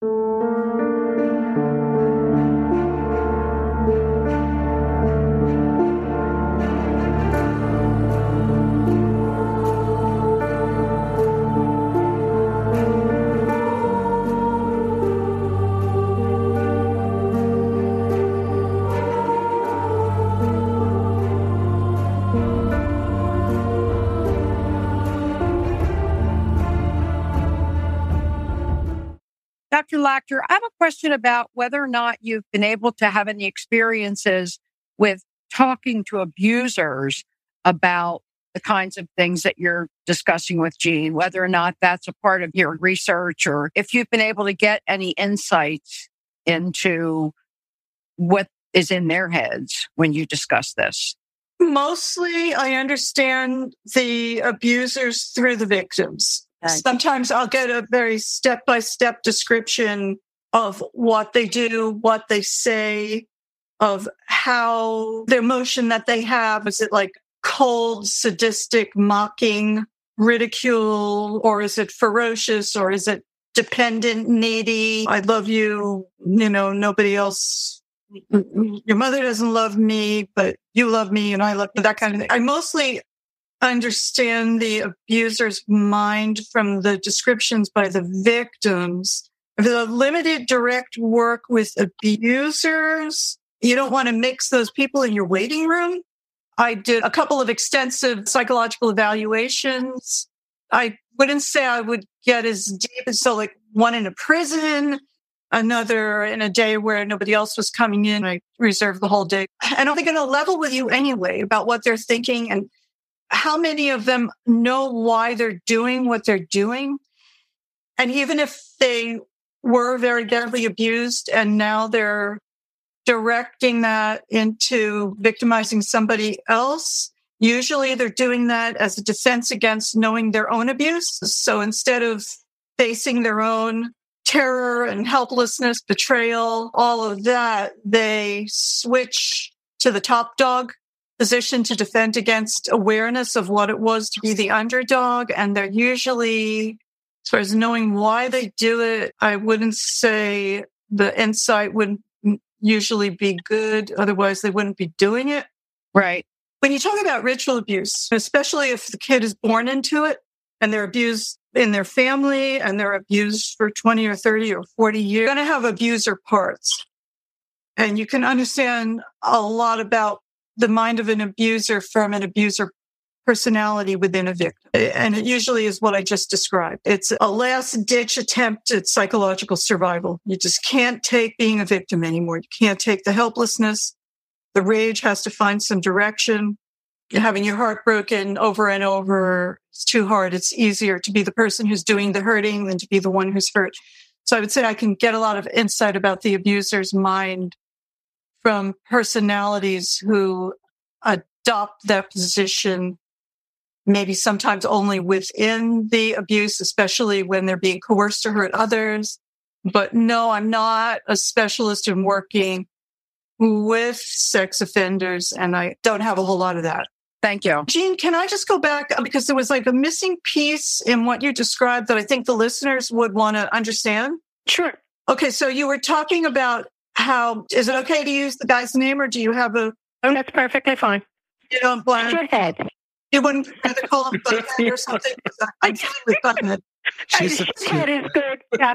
Música Dr. Lacter, I have a question about whether or not you've been able to have any experiences with talking to abusers about the kinds of things that you're discussing with Jean, whether or not that's a part of your research or if you've been able to get any insights into what is in their heads when you discuss this. Mostly, I understand the abusers through the victims. Sometimes I'll get a very step by step description of what they do, what they say, of how the emotion that they have. Is it like cold, sadistic, mocking, ridicule, or is it ferocious, or is it dependent, needy? I love you, you know, nobody else. Mm, mm, your mother doesn't love me, but you love me and I love that kind of thing. I mostly understand the abuser's mind from the descriptions by the victims. The limited direct work with abusers, you don't want to mix those people in your waiting room. I did a couple of extensive psychological evaluations. I wouldn't say I would get as deep as so like one in a prison, another in a day where nobody else was coming in. I reserved the whole day. And I'm going to level with you anyway about what they're thinking and how many of them know why they're doing what they're doing? And even if they were very badly abused and now they're directing that into victimizing somebody else, usually they're doing that as a defense against knowing their own abuse. So instead of facing their own terror and helplessness, betrayal, all of that, they switch to the top dog position to defend against awareness of what it was to be the underdog. And they're usually, as far as knowing why they do it, I wouldn't say the insight would usually be good. Otherwise, they wouldn't be doing it. Right. When you talk about ritual abuse, especially if the kid is born into it and they're abused in their family and they're abused for 20 or 30 or 40 years, you're going to have abuser parts. And you can understand a lot about the mind of an abuser from an abuser personality within a victim. Eh, eh. And it usually is what I just described. It's a last ditch attempt at psychological survival. You just can't take being a victim anymore. You can't take the helplessness. The rage has to find some direction. You're having your heart broken over and over. It's too hard. It's easier to be the person who's doing the hurting than to be the one who's hurt. So I would say I can get a lot of insight about the abuser's mind from personalities who adopt that position, maybe sometimes only within the abuse, especially when they're being coerced to hurt others. But no, I'm not a specialist in working with sex offenders, and I don't have a whole lot of that. Thank you. Jean, can I just go back? Uh, because there was like a missing piece in what you described that I think the listeners would want to understand. Sure. Okay, so you were talking about how is it okay to use the guy's name, or do you have a? Oh, that's perfectly fine. You don't plan. Your head. You wouldn't rather call him Butthead or something. I'm fine with Butthead. She's His head is good. Yeah.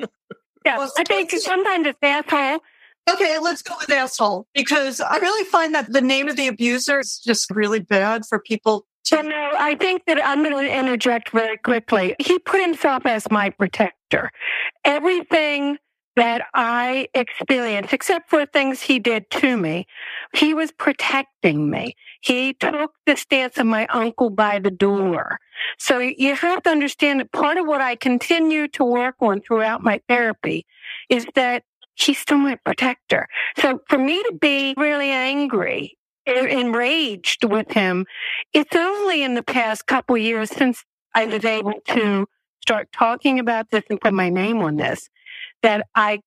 Yeah, I think sometimes it's asshole. Okay, let's go with asshole because I really find that the name of the abuser is just really bad for people to. Well, no, I think that I'm going to interject very quickly. He put himself as my protector. Everything that I experienced, except for things he did to me, he was protecting me. He took the stance of my uncle by the door. So you have to understand that part of what I continue to work on throughout my therapy is that he's still my protector. So for me to be really angry, enraged with him, it's only in the past couple years since I was able to start talking about this and put my name on this that I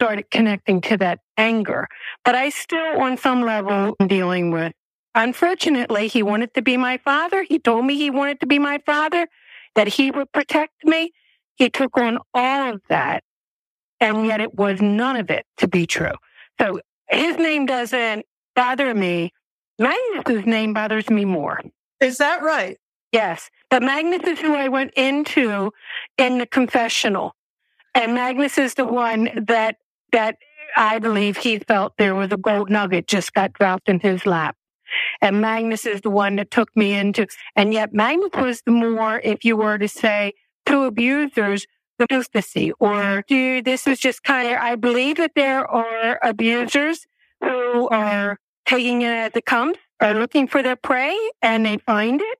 started connecting to that anger. But I still, on some level, am dealing with. Unfortunately, he wanted to be my father. He told me he wanted to be my father, that he would protect me. He took on all of that. And yet it was none of it to be true. So his name doesn't bother me. Magnus's name bothers me more. Is that right? Yes. But Magnus is who I went into in the confessional. And Magnus is the one that that I believe he felt there was a gold nugget just got dropped in his lap. And Magnus is the one that took me into, and yet Magnus was the more, if you were to say, to abusers, the ecstasy, or do this is just kind of, I believe that there are abusers who are taking it as it comes, are looking for their prey, and they find it.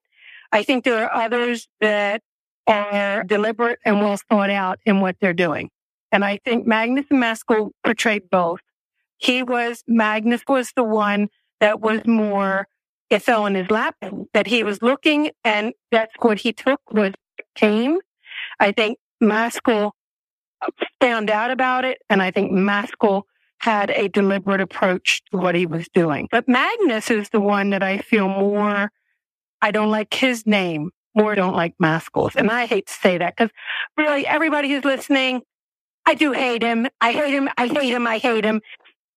I think there are others that are deliberate and well thought out in what they're doing. And I think Magnus and Maskell portrayed both. He was, Magnus was the one that was more, it fell in his lap, that he was looking and that's what he took was came. I think Maskell found out about it. And I think Maskell had a deliberate approach to what he was doing. But Magnus is the one that I feel more, I don't like his name more don't like Maskells. And I hate to say that because really everybody who's listening, I do hate him. I hate him. I hate him. I hate him.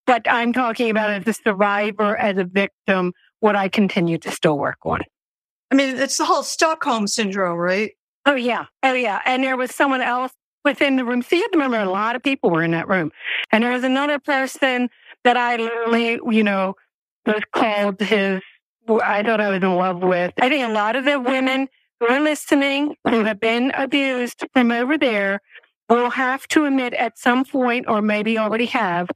But I'm talking about as a survivor, as a victim, what I continue to still work on. I mean, it's the whole Stockholm syndrome, right? Oh, yeah. Oh, yeah. And there was someone else within the room. So you have to remember a lot of people were in that room. And there was another person that I literally, you know, was called his, I thought I was in love with. I think a lot of the women who are listening who have been abused from over there will have to admit at some point, or maybe already have,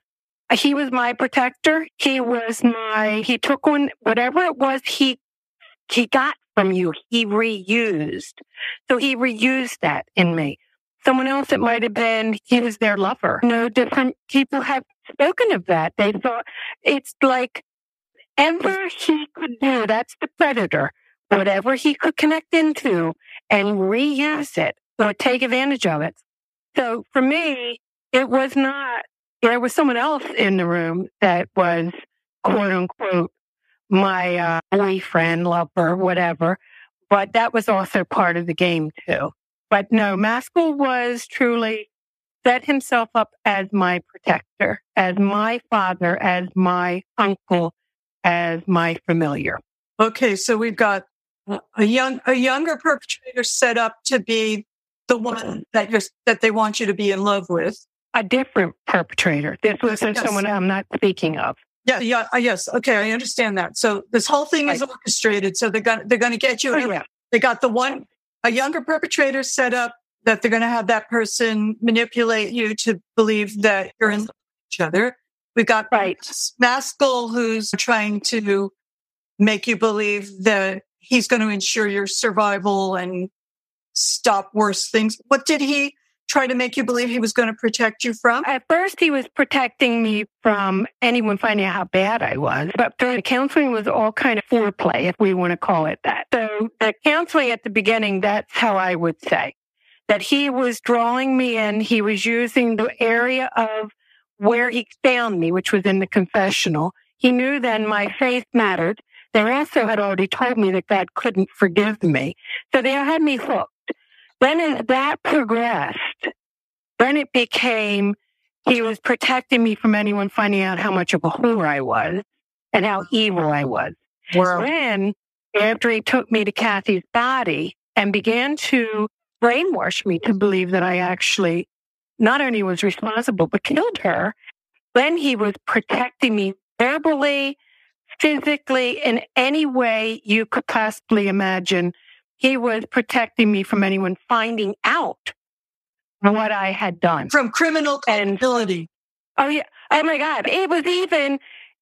he was my protector. He was my, he took on whatever it was he, he got from you, he reused. So he reused that in me. Someone else, it might have been, he was their lover. No different people have spoken of that. They thought it's like ever he could do. That's the predator whatever he could connect into and reuse it or take advantage of it. So for me, it was not, there was someone else in the room that was quote unquote my uh, boyfriend, lover, whatever. But that was also part of the game too. But no, Maskell was truly set himself up as my protector, as my father, as my uncle, as my familiar. Okay, so we've got a young a younger perpetrator set up to be the one that you're that they want you to be in love with. A different perpetrator. This was yes. someone I'm not speaking of. Yeah, yeah, uh, yes. Okay, I understand that. So this whole thing is orchestrated. So they're gonna they're gonna get you. Oh, yeah. They got the one a younger perpetrator set up that they're gonna have that person manipulate you to believe that you're in love with each other. We've got right. Maskell who's trying to make you believe that he's going to ensure your survival and stop worse things. What did he try to make you believe he was going to protect you from? At first, he was protecting me from anyone finding out how bad I was. But the counseling was all kind of foreplay, if we want to call it that. So the counseling at the beginning, that's how I would say that he was drawing me in. He was using the area of where he found me, which was in the confessional. He knew then my faith mattered. They also had already told me that God couldn't forgive me. So they had me hooked. Then as that progressed, then it became he was protecting me from anyone finding out how much of a whore I was and how evil I was. Wow. Then, after he took me to Cathy's body and began to brainwash me to believe that I actually not only was responsible, but killed her, then he was protecting me verbally, physically, in any way you could possibly imagine. He was protecting me from anyone finding out what I had done. From criminal culpability. And, oh, yeah. Oh, my God. It was even,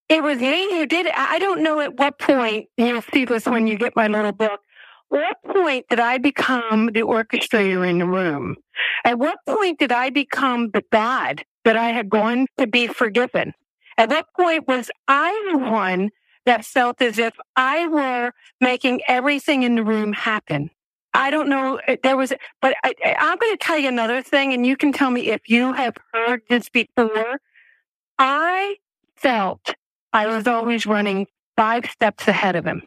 it was me who did it. I don't know at what point, you'll see this when you get my little book. What point did I become the orchestrator in the room? At what point did I become the God that I had gone to be forgiven? At what point was I the one that felt as if I were making everything in the room happen? I don't know. Uh, there was, but I, I'm going to tell you another thing, and you can tell me if you have heard this before. I felt I was always running five steps ahead of him.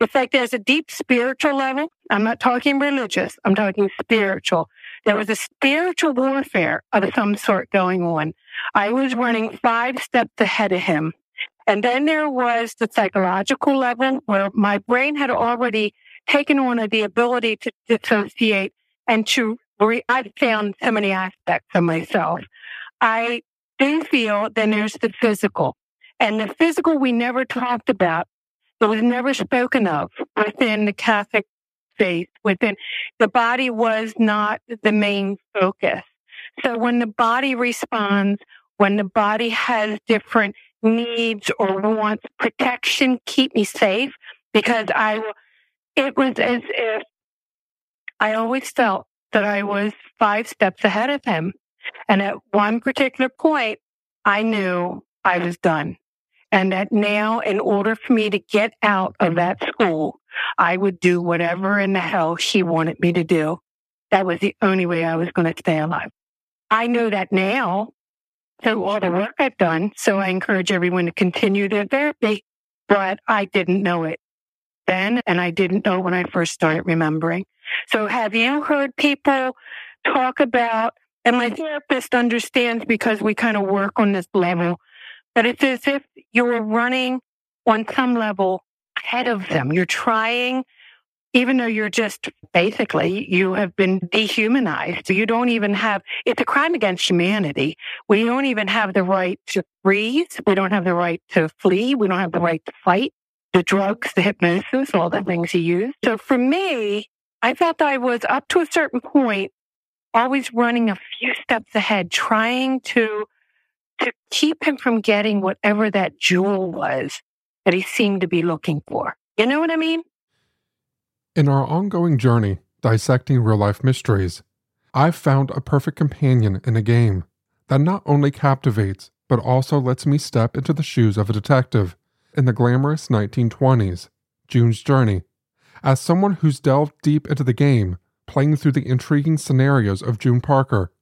It's like there's a deep spiritual level. I'm not talking religious. I'm talking spiritual. There was a spiritual warfare of some sort going on. I was running five steps ahead of him. And then there was the psychological level where my brain had already taken on the ability to dissociate and to re- I've found so many aspects of myself. I do feel then there's the physical. And the physical we never talked about, but was never spoken of within the Catholic faith, within the body was not the main focus. So when the body responds, when the body has different needs or wants protection, keep me safe because I it was as if I always felt that I was five steps ahead of him. And at one particular point, I knew I was done. And that now, in order for me to get out of that school, I would do whatever in the hell she wanted me to do. That was the only way I was going to stay alive. I know that now through all the work I've done. So I encourage everyone to continue their therapy, but I didn't know it then, and I didn't know when I first started remembering. So have you heard people talk about, and my therapist understands because we kind of work on this level, but it's as if you're running on some level ahead of them. You're trying, even though you're just basically, you have been dehumanized. You don't even have, it's a crime against humanity. We don't even have the right to breathe. We don't have the right to flee. We don't have the right to fight the drugs, the hypnosis, all the things you use So for me, I felt I was up to a certain point, always running a few steps ahead, trying to, to keep him from getting whatever that jewel was that he seemed to be looking for. You know what I mean? In our ongoing journey, dissecting real life mysteries, I've found a perfect companion in a game that not only captivates, but also lets me step into the shoes of a detective in the glamorous 1920s, June's Journey. As someone who's delved deep into the game, playing through the intriguing scenarios of June Parker,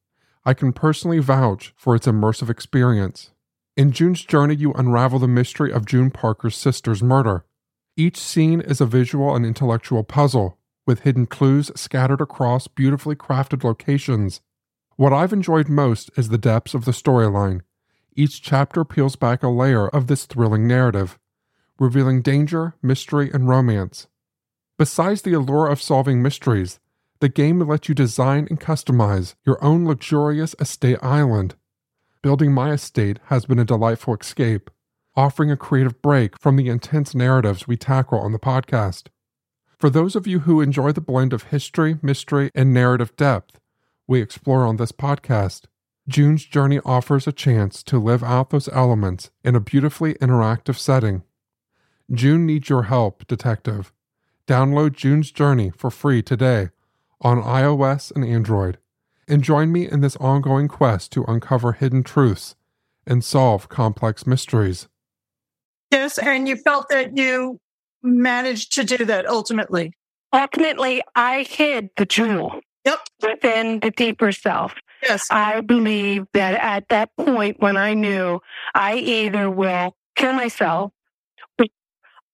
I can personally vouch for its immersive experience. In June's Journey, you unravel the mystery of June Parker's sister's murder. Each scene is a visual and intellectual puzzle, with hidden clues scattered across beautifully crafted locations. What I've enjoyed most is the depths of the storyline. Each chapter peels back a layer of this thrilling narrative, revealing danger, mystery, and romance. Besides the allure of solving mysteries, the game lets you design and customize your own luxurious estate island. Building my estate has been a delightful escape, offering a creative break from the intense narratives we tackle on the podcast. For those of you who enjoy the blend of history, mystery, and narrative depth we explore on this podcast, June's Journey offers a chance to live out those elements in a beautifully interactive setting. June needs your help, Detective. Download June's Journey for free today on iOS and Android, and join me in this ongoing quest to uncover hidden truths and solve complex mysteries. Yes, and you felt that you managed to do that ultimately. Ultimately, I hid the jewel. Yep. Within the deeper self. Yes. I believe that at that point when I knew I either will kill myself,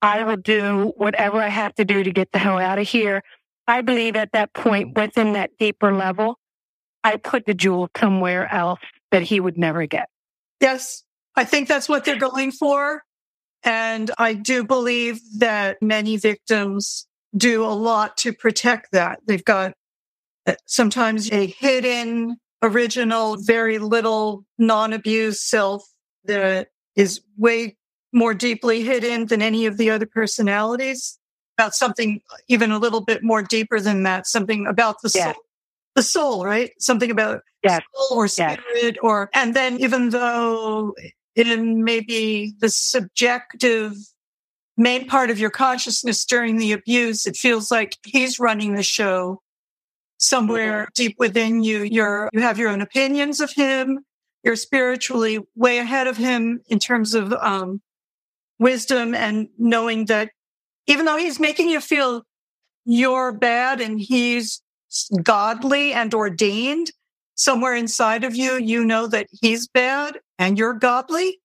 I will do whatever I have to do to get the hell out of here. I believe at that point within that deeper level, I put the jewel somewhere else that he would never get. Yes. I think that's what they're going for. And I do believe that many victims do a lot to protect that. They've got uh, sometimes a hidden original, very little non abused self that is way more deeply hidden than any of the other personalities. About something even a little bit more deeper than that, something about the Yeah. soul. The soul, right? Something about Yes. soul or Yes. spirit or and then even though in maybe the subjective main part of your consciousness during the abuse, it feels like he's running the show somewhere deep within you. You're, you have your own opinions of him. You're spiritually way ahead of him in terms of, um, wisdom and knowing that even though he's making you feel you're bad and he's godly and ordained somewhere inside of you, you know that he's bad and you're godly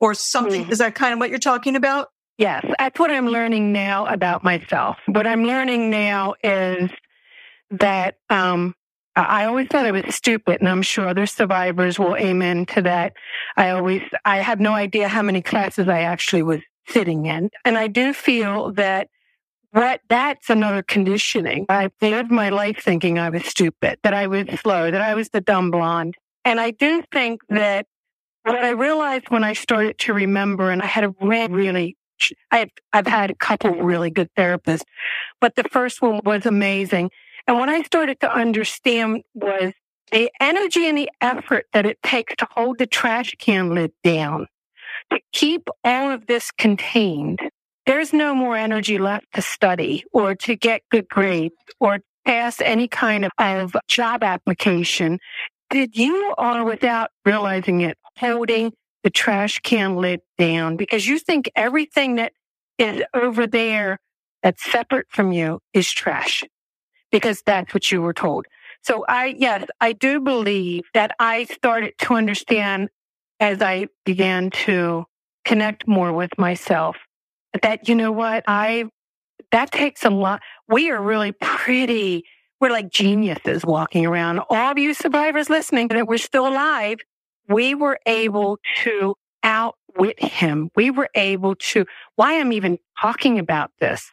or something. Mhm. Is that kind of what you're talking about? Yes, that's what I'm learning now about myself. What I'm learning now is that um, I I always thought I was stupid, and I'm sure other survivors will amen to that. I always, I have no idea how many classes I actually was sitting in, and I do feel that what that's another conditioning. I lived my life thinking I was stupid, that I was slow, that I was the dumb blonde, and I do think that what I realized when I started to remember, and I had a re- really I have, I've had a couple really good therapists, but the first one was amazing. And what I started to understand was the energy and the effort that it takes to hold the trash can lid down, to keep all of this contained. There's no more energy left to study or to get good grades or pass any kind of, of job application. Did you are without realizing it holding the trash can lid down because you think everything that is over there that's separate from you is trash because that's what you were told. So I, yes, I do believe that I started to understand as I began to connect more with myself that, you know what, I, that takes a lot. We are really pretty, we're like geniuses walking around. All of you survivors listening that we're still alive, we were mm-hmm. able to outwit him. We were able to, why I'm even talking about this.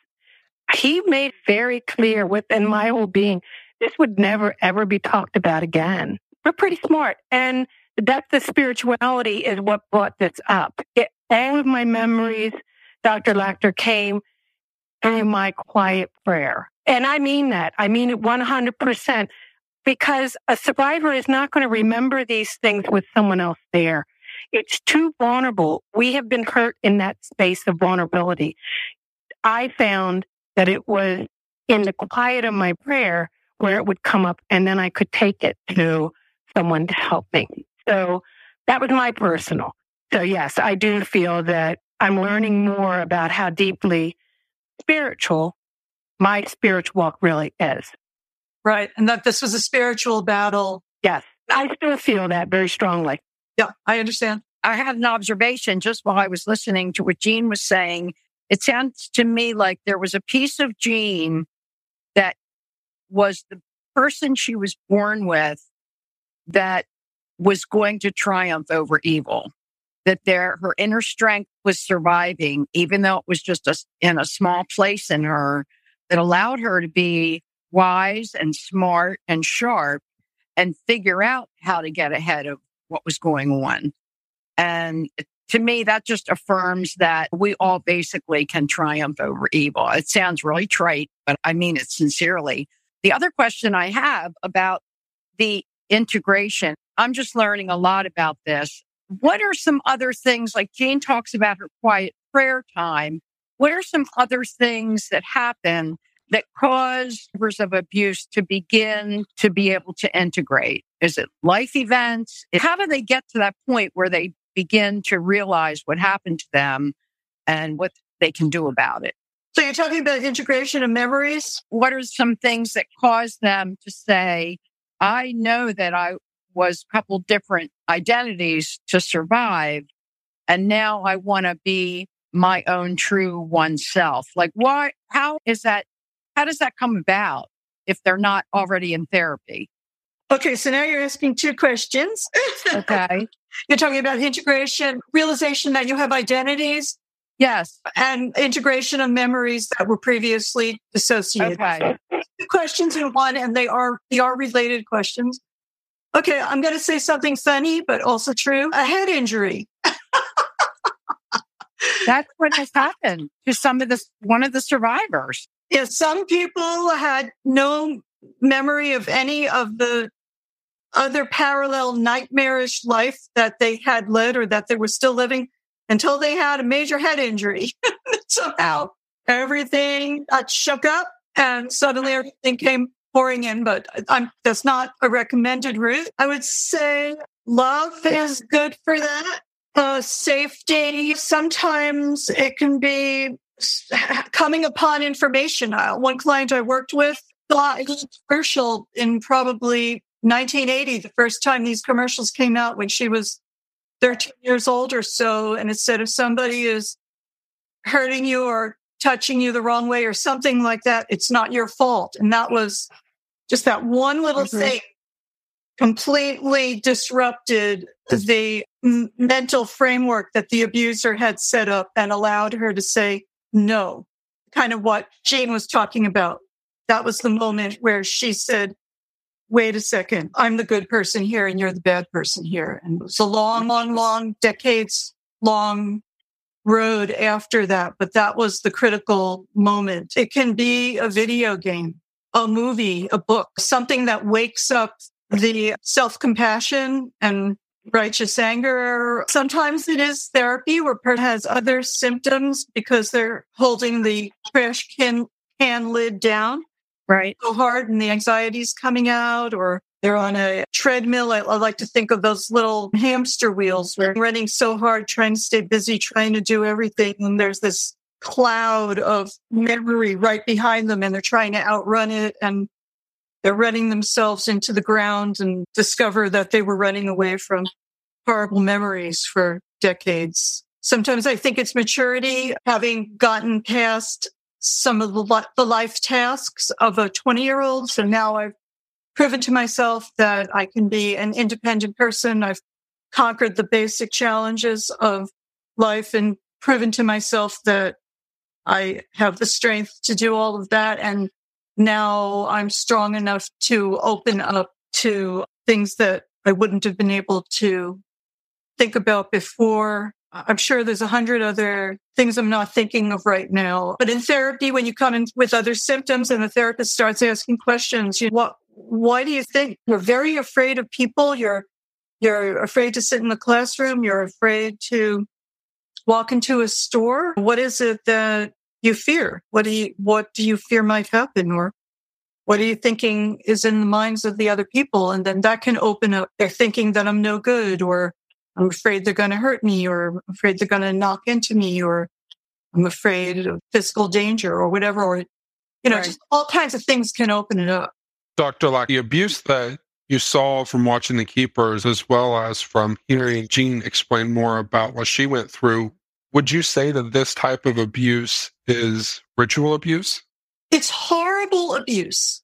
He made very clear within my whole being, this would never ever be talked about again. We're pretty smart. And the depth of spirituality is what brought this up. It, all of my memories, Dr. Lacter came through my quiet prayer. And I mean that. I mean it 100% because a survivor is not going to remember these things with someone else there. It's too vulnerable. We have been hurt in that space of vulnerability. I found that it was in the quiet of my prayer where it would come up and then I could take it to someone to help me. So that was my personal. So yes, I do feel that I'm learning more about how deeply spiritual my spiritual walk really is. Right. And that this was a spiritual battle. Yes, I still feel that very strongly. Yeah, I understand. I had an observation just while I was listening to what Jean was saying. It sounds to me like there was a piece of Jean that was the person she was born with that was going to triumph over evil. That there, her inner strength was surviving, even though it was just a, in a small place in her that allowed her to be wise and smart and sharp and figure out how to get ahead of what was going on. And to me, that just affirms that we all basically can triumph over evil. It sounds really trite, but I mean it sincerely. The other question I have about the integration, I'm just learning a lot about this. What are some other things, like Jane talks about her quiet prayer time? What are some other things that happen that cause members of abuse to begin to be able to integrate? Is it life events? How do they get to that point where they begin to realize what happened to them and what they can do about it? So you're talking about integration of memories? What are some things that cause them to say, I know that I was a couple different identities to survive, and now I want to be my own true oneself? Like, why, how is that? How does that come about if they're not already in therapy? Okay, so now you're asking two questions. Okay. you're talking about integration, realization that you have identities, yes. and integration of memories that were previously associated. Okay. Two questions in one, and they are they are related questions. Okay, I'm going to say something funny, but also true. A head injury. That's what has happened to some of the one of the survivors. Yeah, some people had no memory of any of the other parallel nightmarish life that they had led or that they were still living until they had a major head injury. Somehow everything got shook up and suddenly everything came pouring in, but I'm, that's not a recommended route. I would say love is good for that. Uh, safety, sometimes it can be coming upon information. Uh, one client I worked with it was commercial in probably 1980, the first time these commercials came out when she was 13 years old or so. And it said, if somebody is hurting you or touching you the wrong way or something like that, it's not your fault. And that was just that one little mm-hmm. thing completely disrupted the m- mental framework that the abuser had set up and allowed her to say no. Kind of what Jane was talking about. That was the moment where she said, wait a second, I'm the good person here and you're the bad person here. And it was a long, long, long, decades long road after that. But that was the critical moment. It can be a video game, a movie, a book, something that wakes up the self compassion and righteous anger. Sometimes it is therapy where person has other symptoms because they're holding the trash can, can lid down right so hard and the anxiety is coming out or they're on a treadmill. I, I, like to think of those little hamster wheels where running so hard, trying to stay busy, trying to do everything. And there's this cloud of memory right behind them and they're trying to outrun it. And they're running themselves into the ground and discover that they were running away from horrible memories for decades. Sometimes I think it's maturity, having gotten past some of the, the life tasks of a 20 year old. So now I've proven to myself that I can be an independent person. I've conquered the basic challenges of life and proven to myself that I have the strength to do all of that. And now I'm strong enough to open up to things that I wouldn't have been able to think about before. I'm sure there's a hundred other things I'm not thinking of right now. But in therapy, when you come in with other symptoms and the therapist starts asking questions, you, what, why do you think you're very afraid of people? You're, you're afraid to sit in the classroom. You're afraid to walk into a store. What is it that you fear? What do you, what do you fear might happen? Or what are you thinking is in the minds of the other people? And then that can open up. They're thinking that I'm no good or I'm afraid they're going to hurt me or I'm afraid they're going to knock into me or I'm afraid of physical danger or whatever. Or, you know, right. just all kinds of things can open it up. Dr. Lack, the abuse that you saw from watching The Keepers, as well as from hearing Jean explain more about what she went through, would you say that this type of abuse is ritual abuse? It's horrible abuse.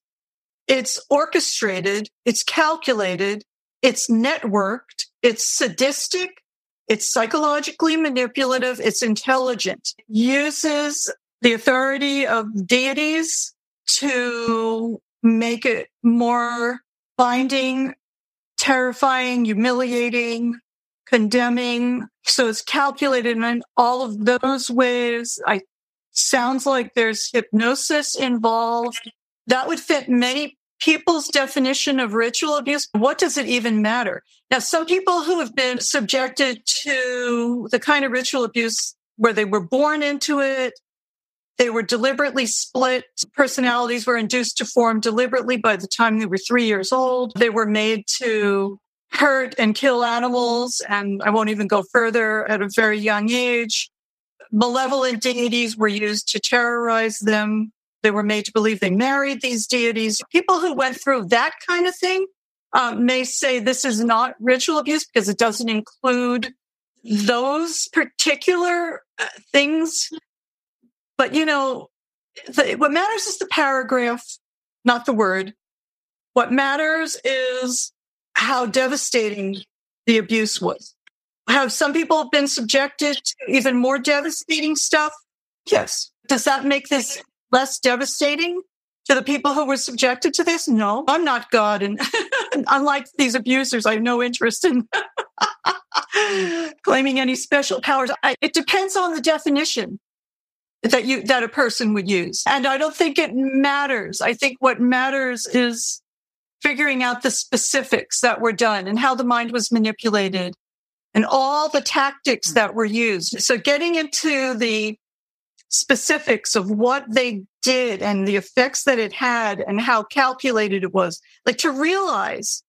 It's orchestrated. It's calculated. It's networked. It's sadistic. It's psychologically manipulative. It's intelligent. Uses the authority of deities to make it more binding, terrifying, humiliating, condemning. So it's calculated in all of those ways. I sounds like there's hypnosis involved. That would fit many people's definition of ritual abuse, what does it even matter? Now, some people who have been subjected to the kind of ritual abuse where they were born into it, they were deliberately split. Personalities were induced to form deliberately by the time they were three years old. They were made to hurt and kill animals. And I won't even go further at a very young age. Malevolent deities were used to terrorize them. They were made to believe they married these deities. People who went through that kind of thing um, may say this is not ritual abuse because it doesn't include those particular uh, things. But, you know, the, what matters is the paragraph, not the word. What matters is how devastating the abuse was. Have some people been subjected to even more devastating stuff? Yes. Does that make this less devastating? to the people who were subjected to this? No, I'm not God. And unlike these abusers, I have no interest in claiming any special powers. I, it depends on the definition that you, that a person would use. And I don't think it matters. I think what matters is figuring out the specifics that were done and how the mind was manipulated and all the tactics that were used. So getting into the specifics of what they did and the effects that it had and how calculated it was. Like to realize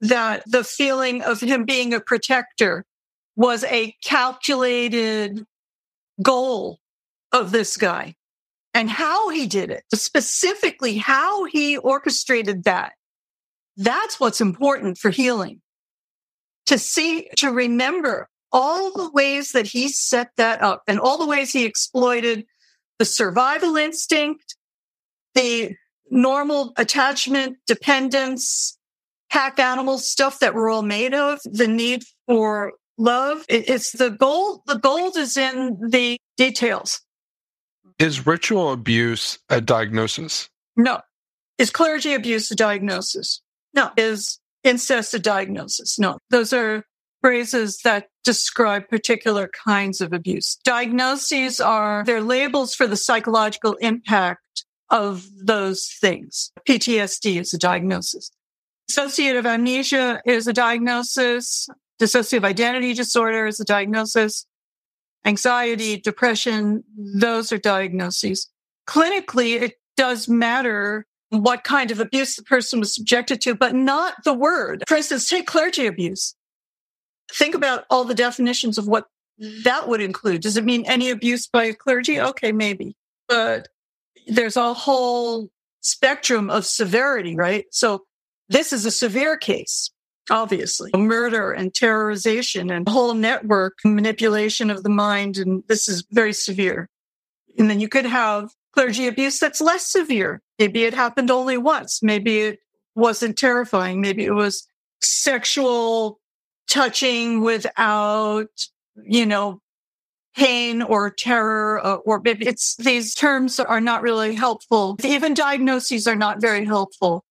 that the feeling of him being a protector was a calculated goal of this guy and how he did it, specifically how he orchestrated that. That's what's important for healing. To see, to remember all the ways that he set that up and all the ways he exploited the survival instinct, the normal attachment, dependence, pack animal stuff that we're all made of, the need for love. it's the gold. The gold is in the details. Is ritual abuse a diagnosis? No. Is clergy abuse a diagnosis? No. Is incest a diagnosis? No. Those are phrases that describe particular kinds of abuse. Diagnoses are, they're labels for the psychological impact of those things. PTSD is a diagnosis. Dissociative amnesia is a diagnosis. Dissociative identity disorder is a diagnosis. Anxiety, depression, those are diagnoses. Clinically, it does matter what kind of abuse the person was subjected to, but not the word. For instance, take clergy abuse think about all the definitions of what that would include. Does it mean any abuse by a clergy? Okay, maybe. But there's a whole spectrum of severity, right? So this is a severe case, obviously. Murder and terrorization and whole network manipulation of the mind. And this is very severe. And then you could have clergy abuse that's less severe. Maybe it happened only once. Maybe it wasn't terrifying. Maybe it was sexual touching without, you know, pain or terror or, uh, or it's these terms are not really helpful. Even diagnoses are not very helpful.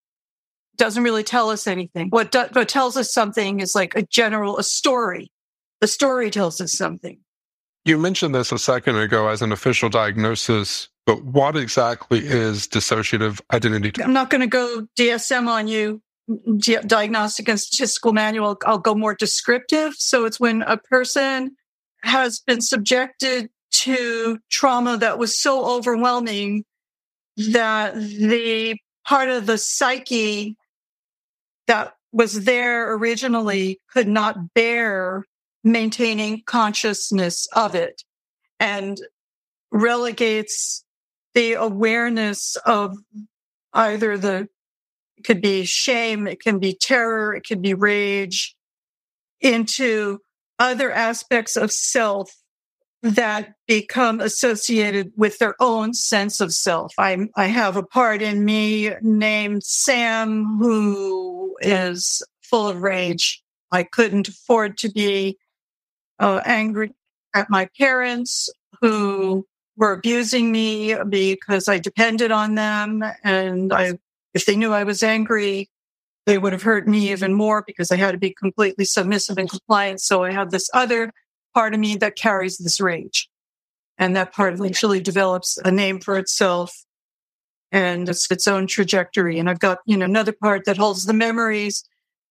Doesn't really tell us anything. What, do, what tells us something is like a general, a story. The story tells us something. You mentioned this a second ago as an official diagnosis, but what exactly is dissociative identity? I'm not going to go DSM on you diagnostic and statistical manual, I'll go more descriptive. So it's when a person has been subjected to trauma that was so overwhelming that the part of the psyche that was there originally could not bear maintaining consciousness of it and relegates the awareness of either the could be shame, it can be terror, it can be rage into other aspects of self that become associated with their own sense of self. I, I have a part in me named Sam who is full of rage. I couldn't afford to be uh, angry at my parents who were abusing me because I depended on them and I if they knew I was angry, they would have hurt me even more because I had to be completely submissive and compliant. So I have this other part of me that carries this rage. And that part eventually develops a name for itself and it's its own trajectory. And I've got, you know, another part that holds the memories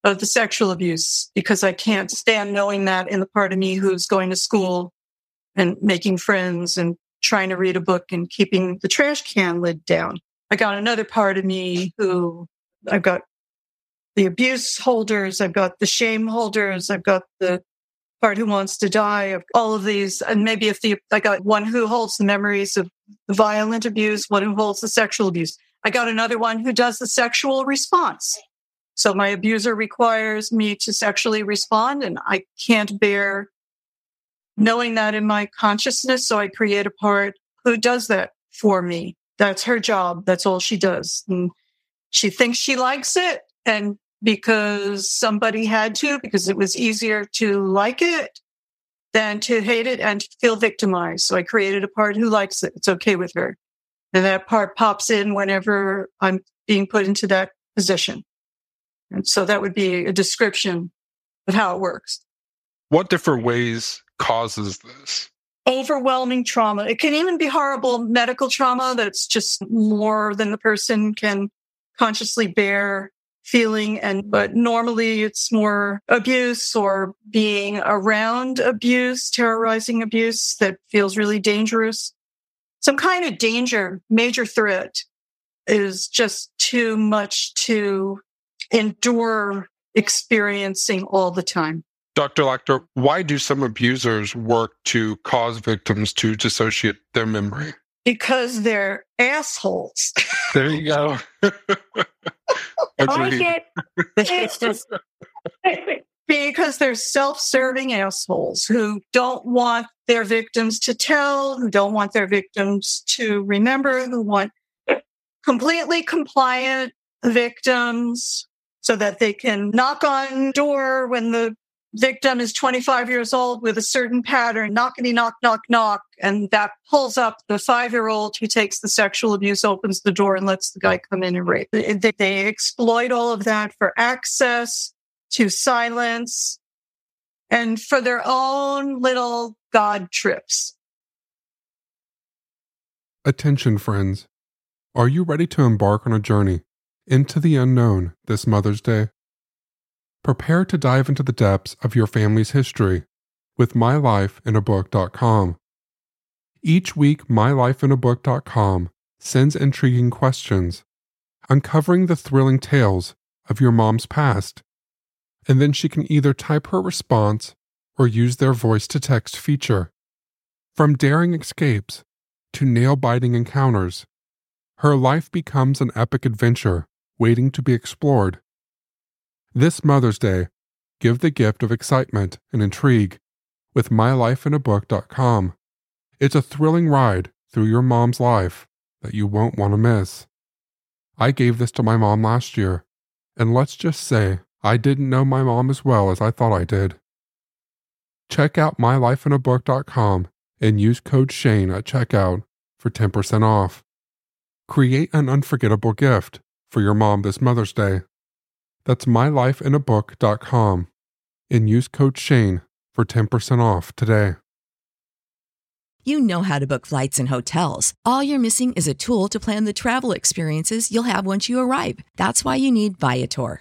of the sexual abuse because I can't stand knowing that in the part of me who's going to school and making friends and trying to read a book and keeping the trash can lid down. I got another part of me who I've got the abuse holders, I've got the shame holders, I've got the part who wants to die, of all of these. And maybe if the, I got one who holds the memories of violent abuse, one who holds the sexual abuse. I got another one who does the sexual response. So my abuser requires me to sexually respond and I can't bear knowing that in my consciousness. So I create a part who does that for me. That's her job. That's all she does. And she thinks she likes it. And because somebody had to, because it was easier to like it than to hate it and feel victimized. So I created a part who likes it. It's okay with her. And that part pops in whenever I'm being put into that position. And so that would be a description of how it works. What different ways causes this? Overwhelming trauma. It can even be horrible medical trauma that's just more than the person can consciously bear feeling. And, but normally it's more abuse or being around abuse, terrorizing abuse that feels really dangerous. Some kind of danger, major threat is just too much to endure experiencing all the time. Dr. Lacter, why do some abusers work to cause victims to dissociate their memory? Because they're assholes. There you go. I get it's just because they're self-serving assholes who don't want their victims to tell, who don't want their victims to remember, who want completely compliant victims so that they can knock on door when the victim is 25 years old with a certain pattern, knockety knock, knock, knock. And that pulls up the five year old who takes the sexual abuse, opens the door and lets the guy come in and rape. They, they exploit all of that for access to silence and for their own little God trips. Attention, friends. Are you ready to embark on a journey into the unknown this Mother's Day? Prepare to dive into the depths of your family's history with mylifeinabook.com. Each week, mylifeinabook.com sends intriguing questions, uncovering the thrilling tales of your mom's past. And then she can either type her response or use their voice to text feature. From daring escapes to nail biting encounters, her life becomes an epic adventure waiting to be explored. This Mother's Day, give the gift of excitement and intrigue with mylifeinabook.com. It's a thrilling ride through your mom's life that you won't want to miss. I gave this to my mom last year, and let's just say I didn't know my mom as well as I thought I did. Check out mylifeinabook.com and use code Shane at checkout for 10% off. Create an unforgettable gift for your mom this Mother's Day. That's mylifeinabook.com and use code Shane for 10% off today. You know how to book flights and hotels. All you're missing is a tool to plan the travel experiences you'll have once you arrive. That's why you need Viator.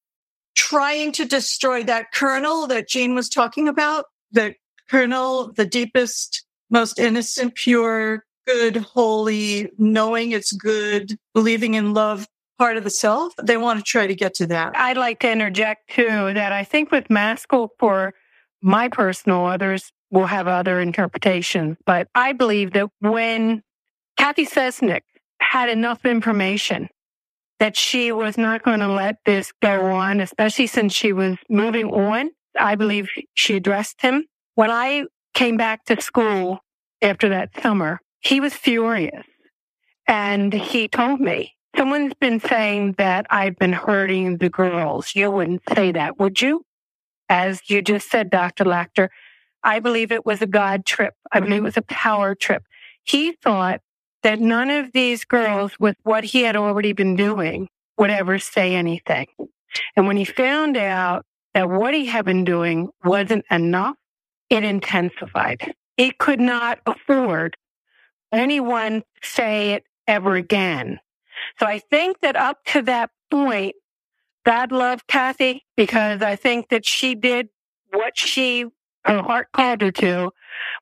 trying to destroy that kernel that Jean was talking about, the kernel, the deepest, most innocent, pure, good, holy, knowing it's good, believing in love part of the self. They want to try to get to that. I'd like to interject too that I think with Maskell for my personal others will have other interpretations, but I believe that when Cathy Cesnik had enough information that she was not going to let this go on, especially since she was moving on. I believe she addressed him. When I came back to school after that summer, he was furious. And he told me, someone's been saying that I've been hurting the girls. You wouldn't say that, would you? As you just said, Dr. Lacter, I believe it was a God trip. I believe it was a power trip. He thought that none of these girls, with what he had already been doing, would ever say anything. And when he found out that what he had been doing wasn't enough, it intensified. He could not afford anyone say it ever again. So I think that up to that point, God loved Cathy because I think that she did what she, her heart called her to.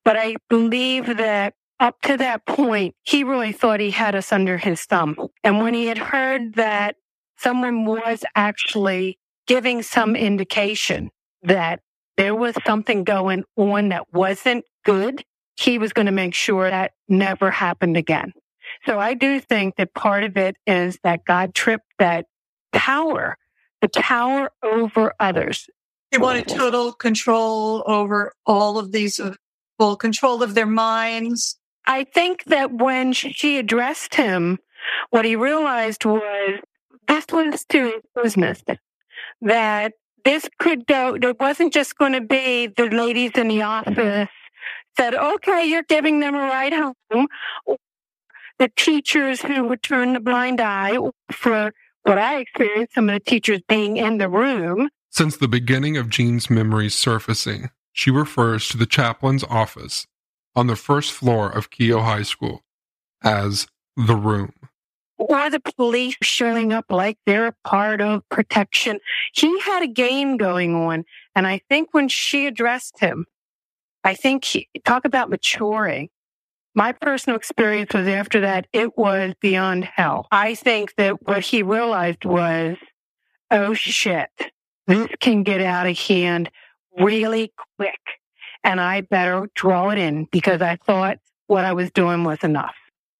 But I believe that up to that point, he really thought he had us under his thumb. And when he had heard that someone was actually giving some indication that there was something going on that wasn't good, he was going to make sure that never happened again. So I do think that part of it is that God tripped that power, the power over others. He wanted total control over all of these, full control of their minds. I think that when she addressed him, what he realized was this was his business. That this could go, it wasn't just going to be the ladies in the office said, okay, you're giving them a ride home. The teachers who would turn the blind eye for what I experienced, some of the teachers being in the room. Since the beginning of Jean's memories surfacing, she refers to the chaplain's office on the first floor of Keough High School as the room. Or the police showing up like they're a part of protection. He had a game going on. And I think when she addressed him, I think he, talk about maturing. My personal experience was after that, it was beyond hell. I think that what he realized was, oh shit, this can get out of hand really quick. And I better draw it in because I thought what I was doing was enough.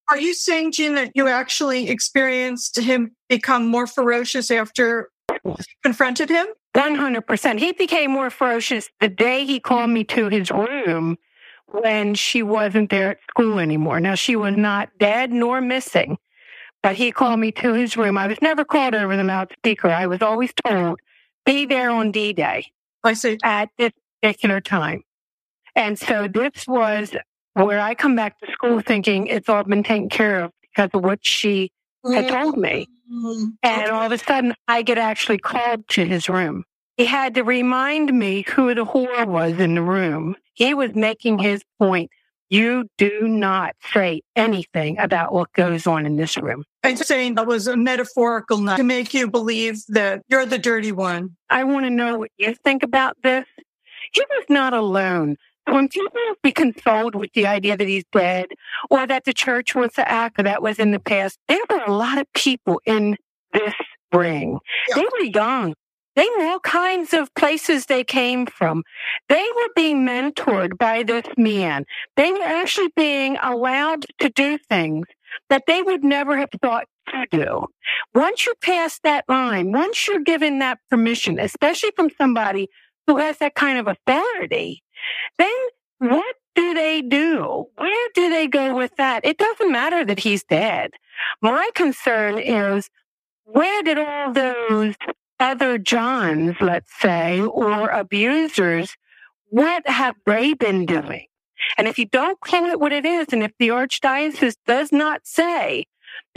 Are you saying, Jean, that you actually experienced him become more ferocious after you confronted him? 100%. He became more ferocious the day he called me to his room when she wasn't there at school anymore. Now, she was not dead nor missing, but he called me to his room. I was never called over the loudspeaker. I was always told, be there on D Day. I see. At this particular time. And so this was where I come back to school thinking it's all been taken care of because of what she had told me. Mm-hmm. And all of a sudden, I get actually called to his room. He had to remind me who the whore was in the room. He was making his point. You do not say anything about what goes on in this room. I'm saying that was a metaphorical not to make you believe that you're the dirty one. I want to know what you think about this. He was not alone. When people be consoled with the idea that he's dead or that the church was the act or that was in the past, there were a lot of people in this ring. Yeah. They were young. They knew all kinds of places they came from. They were being mentored by this man. They were actually being allowed to do things that they would never have thought to do. Once you pass that line, once you're given that permission, especially from somebody who has that kind of authority, then what do they do? Where do they go with that? It doesn't matter that he's dead. My concern is where did all those other Johns, let's say, or abusers, what have they been doing? And if you don't call it what it is, and if the archdiocese does not say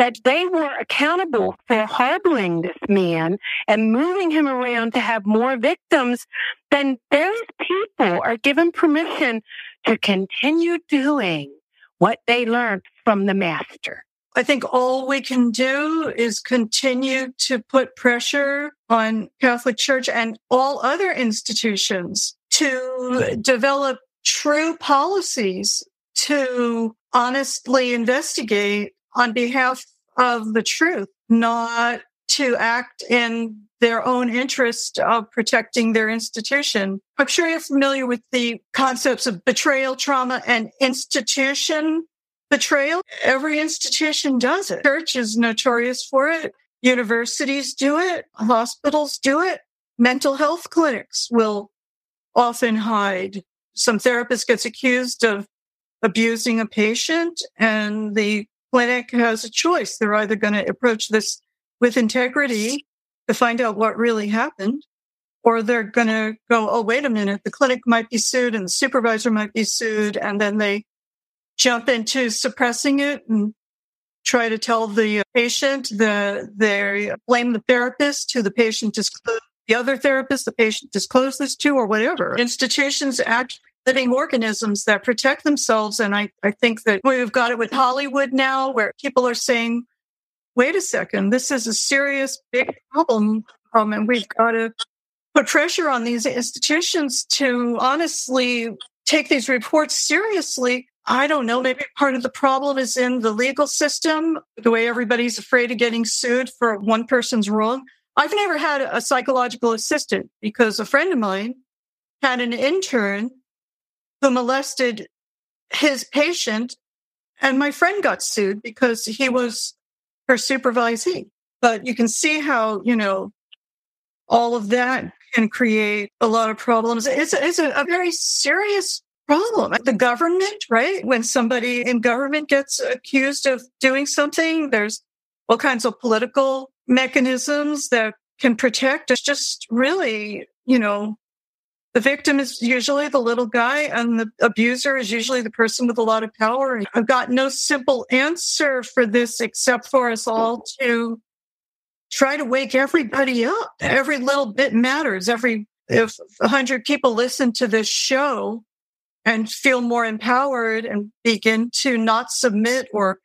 that they were accountable for harboring this man and moving him around to have more victims, then those people are given permission to continue doing what they learned from the master. I think all we can do is continue to put pressure on Catholic Church and all other institutions to develop true policies to honestly investigate on behalf of the truth, not to act in their own interest of protecting their institution. I'm sure you're familiar with the concepts of betrayal, trauma, and institution betrayal. Every institution does it. Church is notorious for it. Universities do it. Hospitals do it. Mental health clinics will often hide. Some therapist gets accused of abusing a patient and the clinic has a choice. They're either going to approach this with integrity to find out what really happened, or they're going to go, oh, wait a minute, the clinic might be sued and the supervisor might be sued. And then they jump into suppressing it and try to tell the patient that they blame the therapist who the patient disclosed, the other therapist the patient disclosed this to, or whatever. Institutions act living organisms that protect themselves. And I, I think that we've got it with Hollywood now where people are saying, wait a second, this is a serious big problem problem. And we've got to put pressure on these institutions to honestly take these reports seriously. I don't know. Maybe part of the problem is in the legal system, the way everybody's afraid of getting sued for one person's wrong. I've never had a psychological assistant because a friend of mine had an intern who molested his patient and my friend got sued because he was her supervisee. But you can see how, you know, all of that can create a lot of problems. It's, it's a, a very serious problem. The government, right? When somebody in government gets accused of doing something, there's all kinds of political mechanisms that can protect. It's just really, you know, the victim is usually the little guy and the abuser is usually the person with a lot of power. I've got no simple answer for this except for us all to try to wake everybody up. Every little bit matters. Every, if a hundred people listen to this show and feel more empowered and begin to not submit or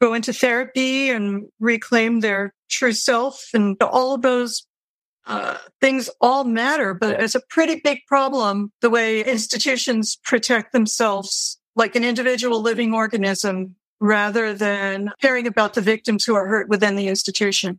go into therapy and reclaim their true self and all of those uh, things all matter, but it's a pretty big problem the way institutions protect themselves like an individual living organism rather than caring about the victims who are hurt within the institution.